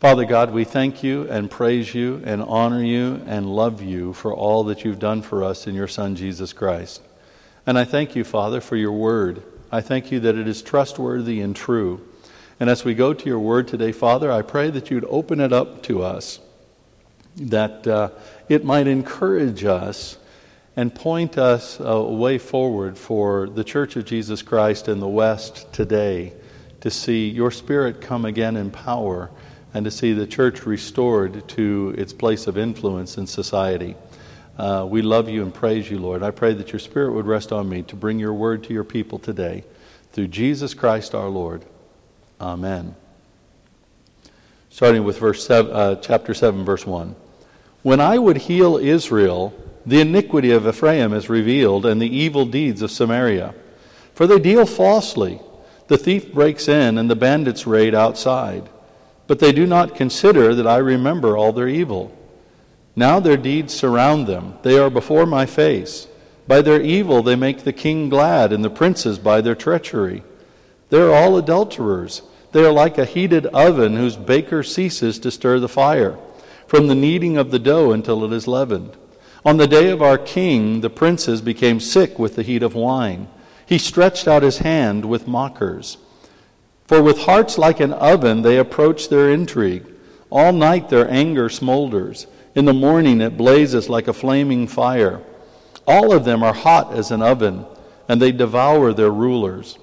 Father God, we thank you and praise you and honor you and love you for all that you've done for us in your Son, Jesus Christ. And I thank you, Father, for your word. I thank you that it is trustworthy and true. And as we go to your word today, Father, I pray that you'd open it up to us, that uh, it might encourage us and point us a way forward for the Church of Jesus Christ in the West today to see your Spirit come again in power and to see the church restored to its place of influence in society. Uh, we love you and praise you, Lord. I pray that your Spirit would rest on me to bring your word to your people today. Through Jesus Christ our Lord. Amen. Starting with verse seven, uh, chapter 7, verse 1. When I would heal Israel, the iniquity of Ephraim is revealed, and the evil deeds of Samaria. For they deal falsely. The thief breaks in, and the bandits raid outside. But they do not consider that I remember all their evil. Now their deeds surround them, they are before my face. By their evil they make the king glad, and the princes by their treachery. They are all adulterers. They are like a heated oven whose baker ceases to stir the fire, from the kneading of the dough until it is leavened. On the day of our king, the princes became sick with the heat of wine. He stretched out his hand with mockers. For with hearts like an oven they approach their intrigue. All night their anger smolders. In the morning it blazes like a flaming fire. All of them are hot as an oven, and they devour their rulers.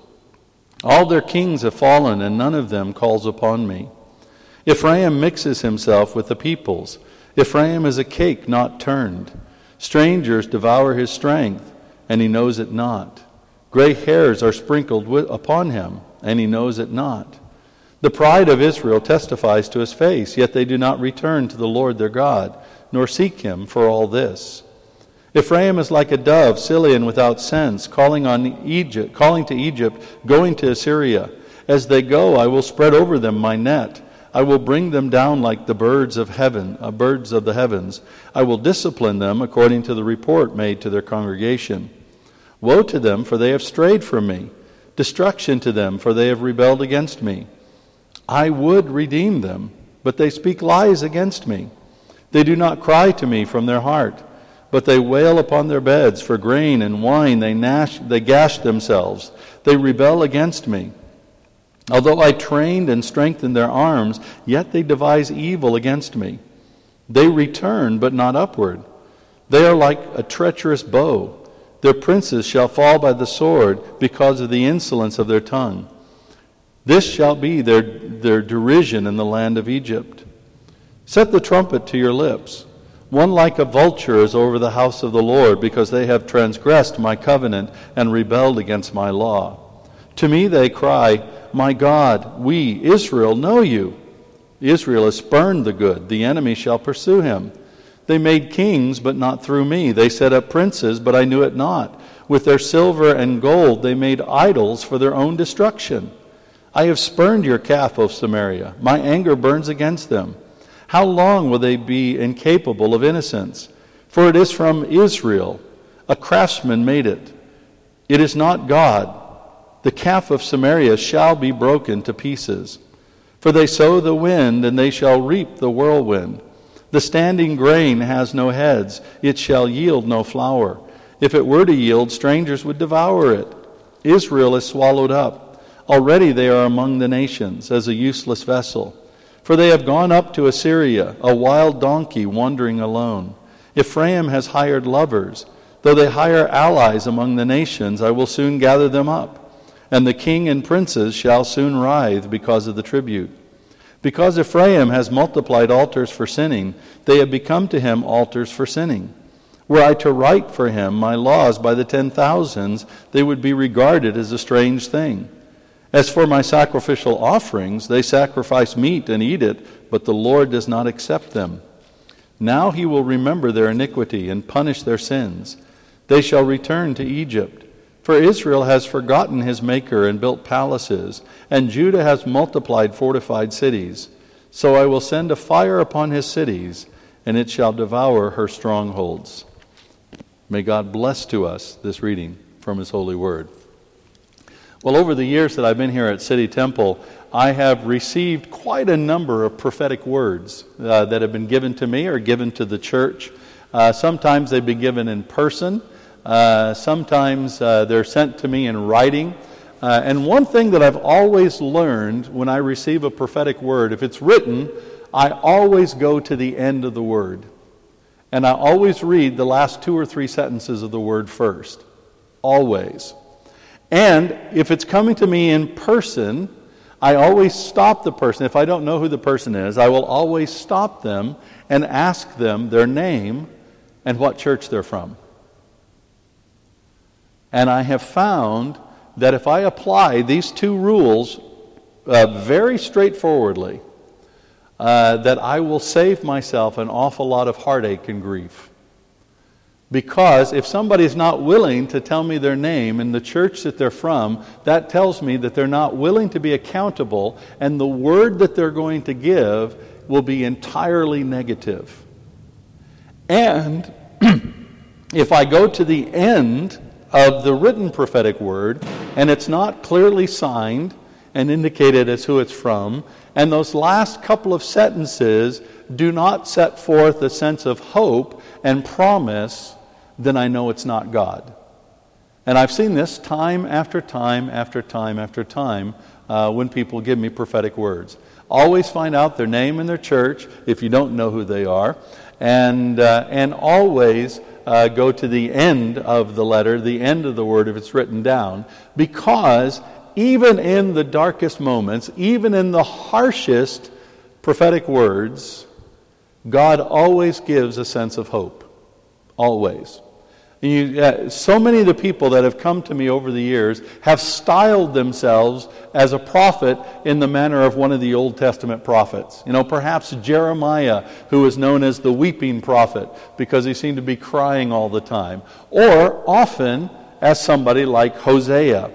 All their kings have fallen, and none of them calls upon me. Ephraim mixes himself with the peoples. Ephraim is a cake not turned. Strangers devour his strength, and he knows it not. Gray hairs are sprinkled upon him and he knows it not. The pride of Israel testifies to his face, yet they do not return to the Lord their God, nor seek him for all this. Ephraim is like a dove, silly and without sense, calling on Egypt, calling to Egypt, going to Assyria. As they go, I will spread over them my net. I will bring them down like the birds of heaven, uh, birds of the heavens. I will discipline them according to the report made to their congregation. Woe to them, for they have strayed from me. Destruction to them, for they have rebelled against me. I would redeem them, but they speak lies against me. They do not cry to me from their heart, but they wail upon their beds for grain and wine. They, gnash, they gash themselves. They rebel against me. Although I trained and strengthened their arms, yet they devise evil against me. They return, but not upward. They are like a treacherous bow. Their princes shall fall by the sword because of the insolence of their tongue. This shall be their, their derision in the land of Egypt. Set the trumpet to your lips. One like a vulture is over the house of the Lord, because they have transgressed my covenant and rebelled against my law. To me they cry, My God, we, Israel, know you. Israel has spurned the good, the enemy shall pursue him. They made kings, but not through me. They set up princes, but I knew it not. With their silver and gold they made idols for their own destruction. I have spurned your calf, O Samaria. My anger burns against them. How long will they be incapable of innocence? For it is from Israel. A craftsman made it. It is not God. The calf of Samaria shall be broken to pieces. For they sow the wind, and they shall reap the whirlwind. The standing grain has no heads, it shall yield no flour. If it were to yield, strangers would devour it. Israel is swallowed up. Already they are among the nations as a useless vessel. For they have gone up to Assyria, a wild donkey wandering alone. Ephraim has hired lovers. Though they hire allies among the nations, I will soon gather them up. And the king and princes shall soon writhe because of the tribute. Because Ephraim has multiplied altars for sinning, they have become to him altars for sinning. Were I to write for him my laws by the ten thousands, they would be regarded as a strange thing. As for my sacrificial offerings, they sacrifice meat and eat it, but the Lord does not accept them. Now he will remember their iniquity and punish their sins. They shall return to Egypt. For Israel has forgotten his Maker and built palaces, and Judah has multiplied fortified cities. So I will send a fire upon his cities, and it shall devour her strongholds. May God bless to us this reading from his holy word. Well, over the years that I've been here at City Temple, I have received quite a number of prophetic words uh, that have been given to me or given to the church. Uh, sometimes they've been given in person, sometimes uh, they're sent to me in writing. Uh, and one thing that I've always learned when I receive a prophetic word, if it's written, I always go to the end of the word. And I always read the last two or three sentences of the word first. Always. And if it's coming to me in person, I always stop the person. If I don't know who the person is, I will always stop them and ask them their name and what church they're from. And I have found that if I apply these two rules uh, very straightforwardly, uh, that I will save myself an awful lot of heartache and grief. Because if somebody's not willing to tell me their name and the church that they're from, that tells me that they're not willing to be accountable, and the word that they're going to give will be entirely negative. And if I go to the end of the written prophetic word and it's not clearly signed and indicated as who it's from, and those last couple of sentences do not set forth a sense of hope and promise then I know it's not God. And I've seen this time after time after time after time uh, when people give me prophetic words. Always find out their name and their church if you don't know who they are, and, uh, and always uh, go to the end of the letter, the end of the word if it's written down, because even in the darkest moments, even in the harshest prophetic words, God always gives a sense of hope. Always. You, uh, so many of the people that have come to me over the years have styled themselves as a prophet in the manner of one of the Old Testament prophets. You know, perhaps Jeremiah, who was known as the weeping prophet because he seemed to be crying all the time, or often as somebody like Hosea.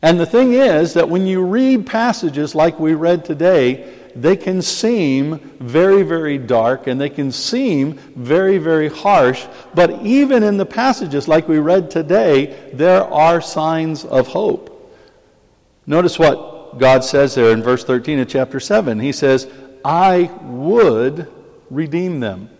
And the thing is that when you read passages like we read today, they can seem very, very dark and they can seem very, very harsh. But even in the passages like we read today, there are signs of hope. Notice what God says there in verse 13 of chapter 7. He says, I would redeem them.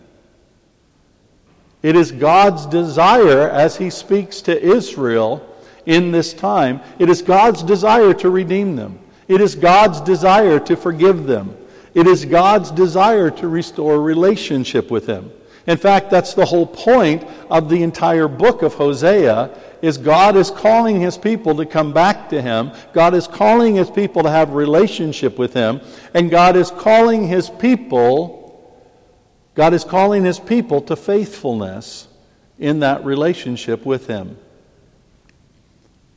It is God's desire as he speaks to Israel in this time, it is God's desire to redeem them. It is God's desire to forgive them. It is God's desire to restore relationship with them. In fact, that's the whole point of the entire book of Hosea is God is calling his people to come back to him. God is calling his people to have relationship with him, and God is calling his people God is calling his people to faithfulness in that relationship with him.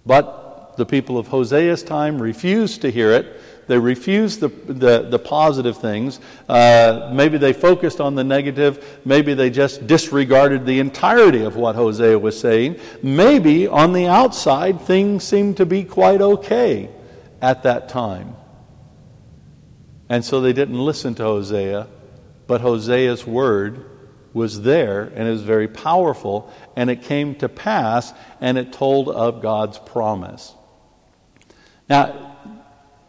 But the people of Hosea's time refused to hear it. They refused the, the, the positive things. Uh, maybe they focused on the negative. Maybe they just disregarded the entirety of what Hosea was saying. Maybe on the outside, things seemed to be quite okay at that time. And so they didn't listen to Hosea, but Hosea's word was there and was very powerful and it came to pass and it told of God's promise. Now,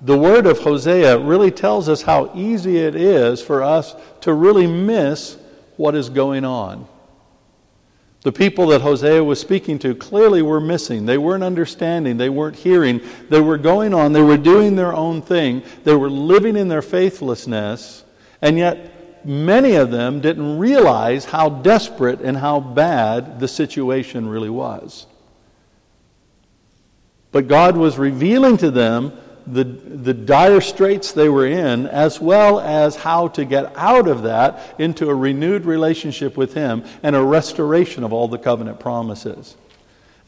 the word of Hosea really tells us how easy it is for us to really miss what is going on. The people that Hosea was speaking to clearly were missing. They weren't understanding. They weren't hearing. They were going on. They were doing their own thing. They were living in their faithlessness. And yet, many of them didn't realize how desperate and how bad the situation really was. But God was revealing to them the, the dire straits they were in, as well as how to get out of that into a renewed relationship with Him and a restoration of all the covenant promises.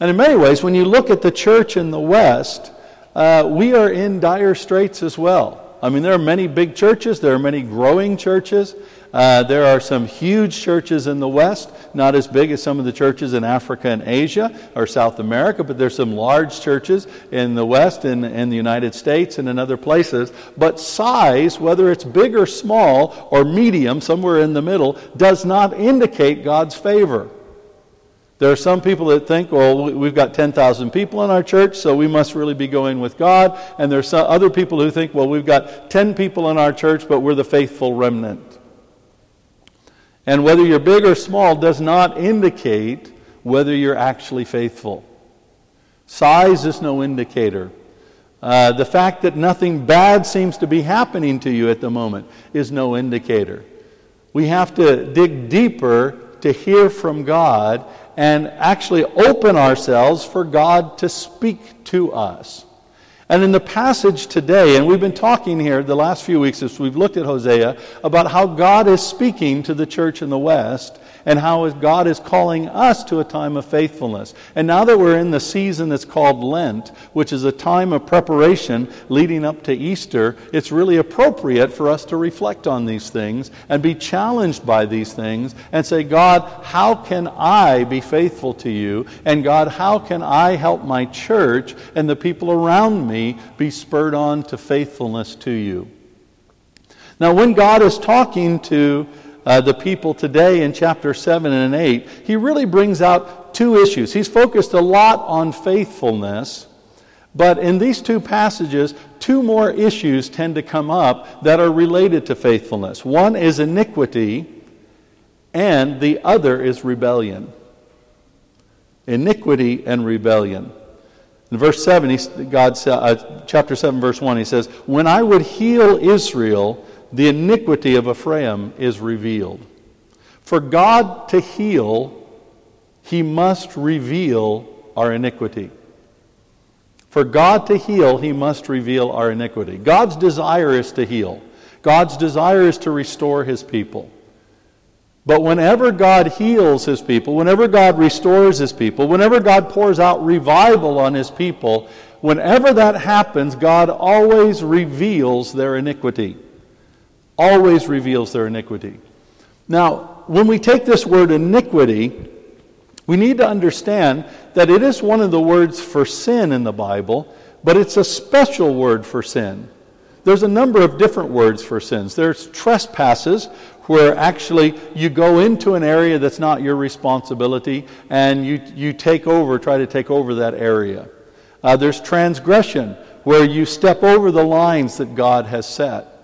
And in many ways, when you look at the church in the West, uh, we are in dire straits as well. I mean, there are many big churches, there are many growing churches. Uh, there are some huge churches in the West, not as big as some of the churches in Africa and Asia or South America, but there's some large churches in the West and in the United States and in other places. But size, whether it's big or small or medium, somewhere in the middle, does not indicate God's favor. There are some people that think, well, we've got 10,000 people in our church, so we must really be going with God. And there are other people who think, well, we've got 10 people in our church, but we're the faithful remnant. And whether you're big or small does not indicate whether you're actually faithful. Size is no indicator. Uh, the fact that nothing bad seems to be happening to you at the moment is no indicator. We have to dig deeper to hear from God and actually open ourselves for God to speak to us. And in the passage today, and we've been talking here the last few weeks as we've looked at Hosea about how God is speaking to the church in the West and how God is calling us to a time of faithfulness. And now that we're in the season that's called Lent, which is a time of preparation leading up to Easter, it's really appropriate for us to reflect on these things and be challenged by these things and say, God, how can I be faithful to you? And God, how can I help my church and the people around me be spurred on to faithfulness to you? Now, when God is talking to uh, the people today in chapter 7 and 8, he really brings out two issues. He's focused a lot on faithfulness, but in these two passages, two more issues tend to come up that are related to faithfulness. One is iniquity, and the other is rebellion. Iniquity and rebellion. In verse 7, he, God, uh, chapter 7, verse 1, he says, When I would heal Israel, the iniquity of Ephraim is revealed. For God to heal, he must reveal our iniquity. For God to heal, he must reveal our iniquity. God's desire is to heal. God's desire is to restore his people. But whenever God heals his people, whenever God restores his people, whenever God pours out revival on his people, whenever that happens, God always reveals their iniquity always reveals their iniquity. Now, when we take this word iniquity, we need to understand that it is one of the words for sin in the Bible, but it's a special word for sin. There's a number of different words for sins. There's trespasses, where actually you go into an area that's not your responsibility and you, you take over, try to take over that area. Uh, there's transgression, where you step over the lines that God has set.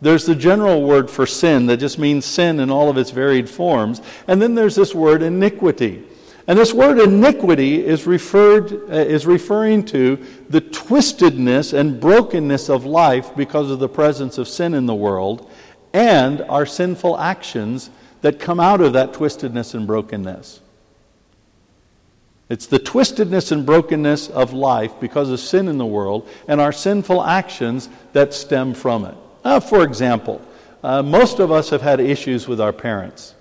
There's the general word for sin that just means sin in all of its varied forms. And then there's this word iniquity. And this word iniquity is, referred, uh, is referring to the twistedness and brokenness of life because of the presence of sin in the world and our sinful actions that come out of that twistedness and brokenness. It's the twistedness and brokenness of life because of sin in the world and our sinful actions that stem from it. Uh, for example, uh, most of us have had issues with our parents.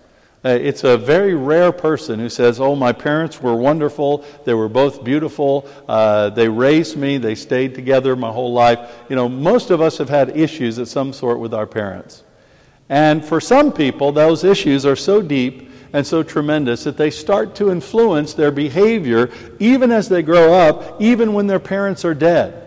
Uh, it's a very rare person who says, Oh, my parents were wonderful. They were both beautiful. Uh, they raised me. They stayed together my whole life. You know, most of us have had issues of some sort with our parents. And for some people, those issues are so deep and so tremendous that they start to influence their behavior even as they grow up, even when their parents are dead.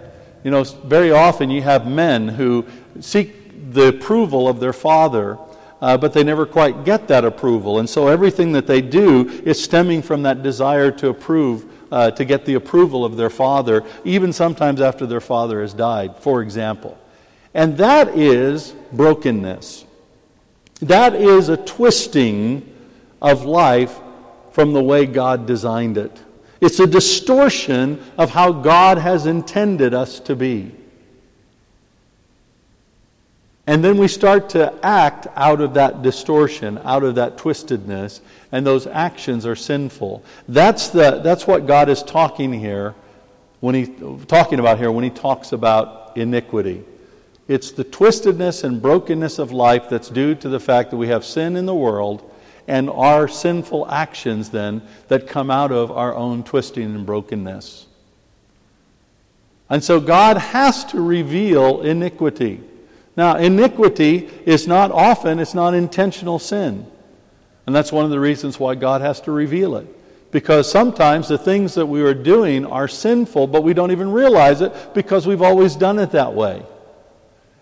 You know, very often you have men who seek the approval of their father, uh, but they never quite get that approval. And so everything that they do is stemming from that desire to approve, uh, to get the approval of their father, even sometimes after their father has died, for example. And that is brokenness. That is a twisting of life from the way God designed it. It's a distortion of how God has intended us to be. And then we start to act out of that distortion, out of that twistedness, and those actions are sinful. That's, the, that's what God is talking here when he talking about here when he talks about iniquity. It's the twistedness and brokenness of life that's due to the fact that we have sin in the world and our sinful actions then that come out of our own twisting and brokenness. And so God has to reveal iniquity. Now, iniquity is not often, it's not intentional sin. And that's one of the reasons why God has to reveal it. Because sometimes the things that we are doing are sinful, but we don't even realize it because we've always done it that way.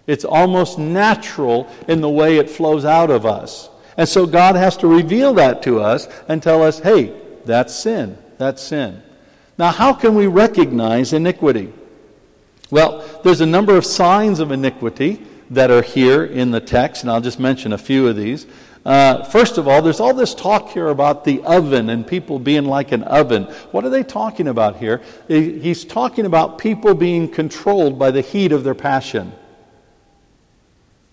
It's almost natural in the way it flows out of us. And so God has to reveal that to us and tell us, hey, That's sin. That's sin. Now, how can we recognize iniquity? Well, there's a number of signs of iniquity that are here in the text, and I'll just mention a few of these. Uh, first of all, there's all this talk here about the oven and people being like an oven. What are they talking about here? He's talking about people being controlled by the heat of their passion.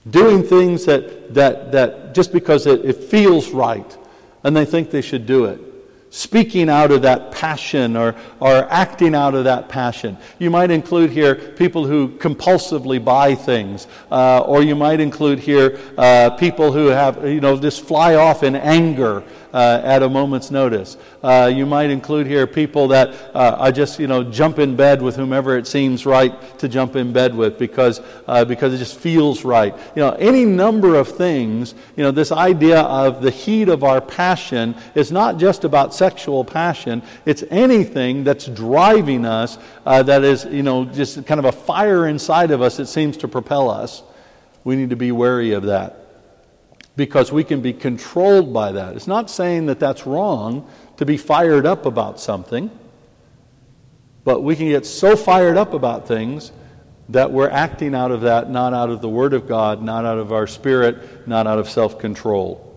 Doing things that, that, that just because it, it feels right and they think they should do it speaking out of that passion or, or acting out of that passion. You might include here people who compulsively buy things, uh, or you might include here uh, people who have, you know, just fly off in anger uh, at a moment's notice. Uh, you might include here people that uh, are just, you know, jump in bed with whomever it seems right to jump in bed with because, uh, because it just feels right. You know, any number of things, you know, this idea of the heat of our passion is not just about sexual passion, it's anything that's driving us uh, that is, you know, just kind of a fire inside of us that seems to propel us. We need to be wary of that because we can be controlled by that. It's not saying that that's wrong to be fired up about something, but we can get so fired up about things that we're acting out of that, not out of the Word of God, not out of our spirit, not out of self control.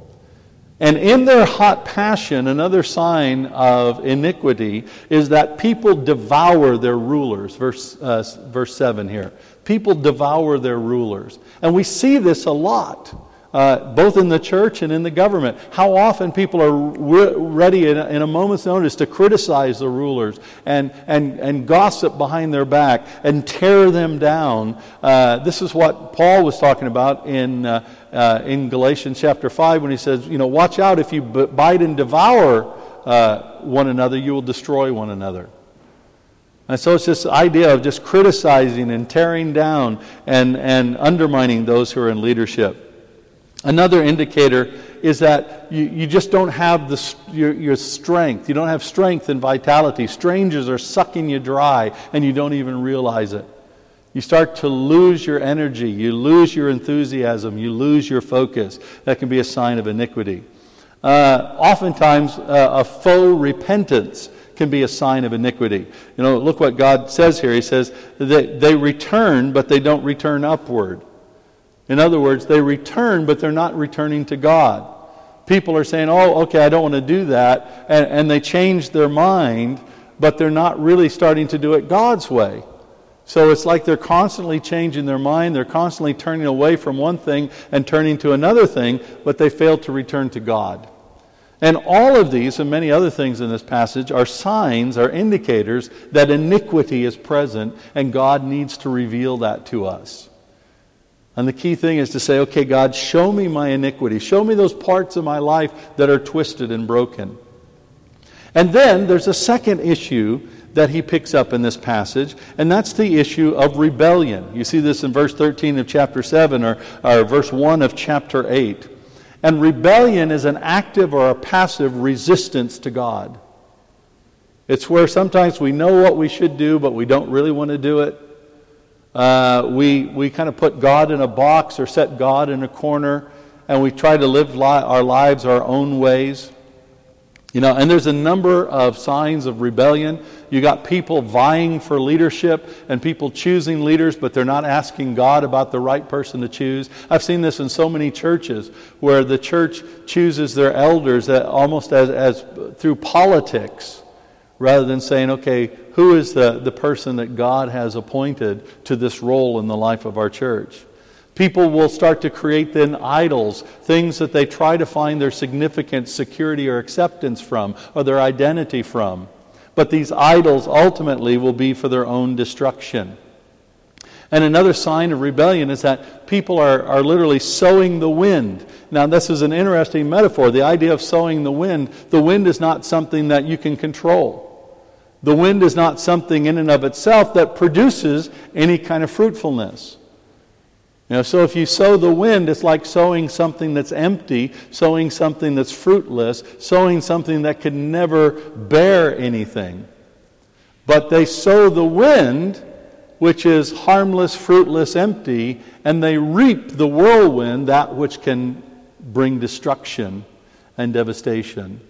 And in their hot passion, another sign of iniquity is that people devour their rulers. Verse, uh, verse 7 here. People devour their rulers. And we see this a lot uh, both in the church and in the government. How often people are re- ready in a, in a, moment's notice to criticize the rulers and, and, and gossip behind their back and tear them down. Uh, this is what Paul was talking about in, uh, uh in Galatians chapter 5 when he says, you know, watch out if you bite and devour uh, one another, you will destroy one another. And so it's this idea of just criticizing and tearing down and, and undermining those who are in leadership. Another indicator is that you, you just don't have the, your, your strength. You don't have strength and vitality. Strangers are sucking you dry, and you don't even realize it. You start to lose your energy. You lose your enthusiasm. You lose your focus. That can be a sign of iniquity. Uh, oftentimes, uh, a faux repentance can be a sign of iniquity. You know, look what God says here. He says that they return, but they don't return upward. In other words, they return, but they're not returning to God. People are saying, oh, okay, I don't want to do that. And, and they change their mind, but they're not really starting to do it God's way. So it's like they're constantly changing their mind. They're constantly turning away from one thing and turning to another thing, but they fail to return to God. And all of these and many other things in this passage are signs, are indicators that iniquity is present, and God needs to reveal that to us. And the key thing is to say, okay, God, show me my iniquity. Show me those parts of my life that are twisted and broken. And then there's a second issue that he picks up in this passage, and that's the issue of rebellion. You see this in verse 13 of chapter 7 or, or verse 1 of chapter 8. And rebellion is an active or a passive resistance to God. It's where sometimes we know what we should do, but we don't really want to do it. Uh, we, we kind of put God in a box or set God in a corner, and we try to live li- our lives our own ways. You know, and there's a number of signs of rebellion. You got people vying for leadership and people choosing leaders, but they're not asking God about the right person to choose. I've seen this in so many churches where the church chooses their elders almost as, as through politics rather than saying, okay, who is the, the person that God has appointed to this role in the life of our church? People will start to create then idols, things that they try to find their significant security or acceptance from, or their identity from. But these idols ultimately will be for their own destruction. And another sign of rebellion is that people are, are literally sowing the wind. Now, this is an interesting metaphor. The idea of sowing the wind, the wind is not something that you can control. The wind is not something in and of itself that produces any kind of fruitfulness. You know, so if you sow the wind, it's like sowing something that's empty, sowing something that's fruitless, sowing something that can never bear anything. But they sow the wind, which is harmless, fruitless, empty, and they reap the whirlwind, that which can bring destruction and devastation.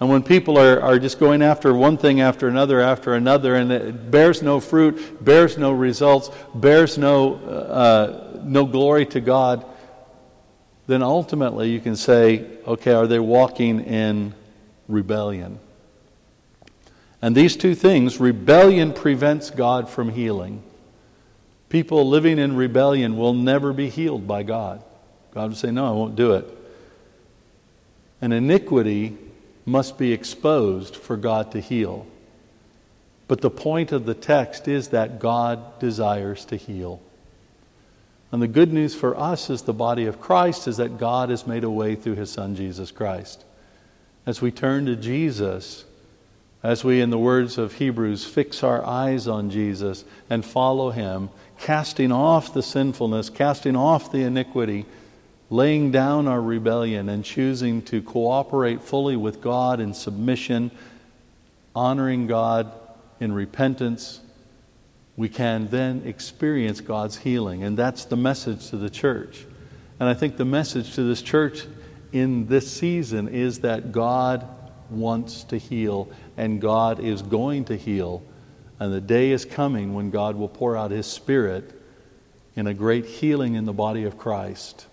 And when people are, are just going after one thing after another after another, and it bears no fruit, bears no results, bears no, uh, no glory to God, then ultimately you can say, okay, are they walking in rebellion? And these two things, rebellion prevents God from healing. People living in rebellion will never be healed by God. God will say, No, I won't do it. And iniquity must be exposed for God to heal. But the point of the text is that God desires to heal. And the good news for us as the body of Christ is that God has made a way through his Son, Jesus Christ. As we turn to Jesus, as we, in the words of Hebrews, fix our eyes on Jesus and follow him, casting off the sinfulness, casting off the iniquity, laying down our rebellion, and choosing to cooperate fully with God in submission, honoring God in repentance, we can then experience God's healing. And that's the message to the church. And I think the message to this church in this season is that God wants to heal and God is going to heal. And the day is coming when God will pour out His Spirit in a great healing in the body of Christ.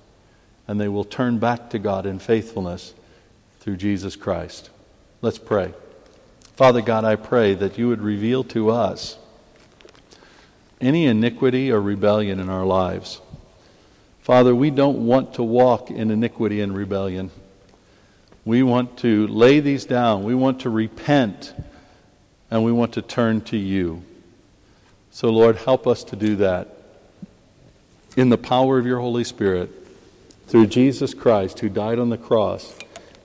And they will turn back to God in faithfulness through Jesus Christ. Let's pray. Father God, I pray that you would reveal to us any iniquity or rebellion in our lives. Father, we don't want to walk in iniquity and rebellion. We want to lay these down. We want to repent and we want to turn to you. So, Lord, help us to do that in the power of your Holy Spirit through Jesus Christ, who died on the cross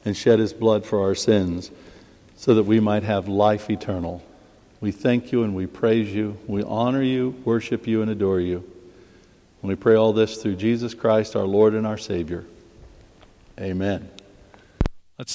and shed his blood for our sins, so that we might have life eternal. We thank you and we praise you. We honor you, worship you, and adore you. And we pray all this through Jesus Christ, our Lord and our Savior. Amen. Let's stand.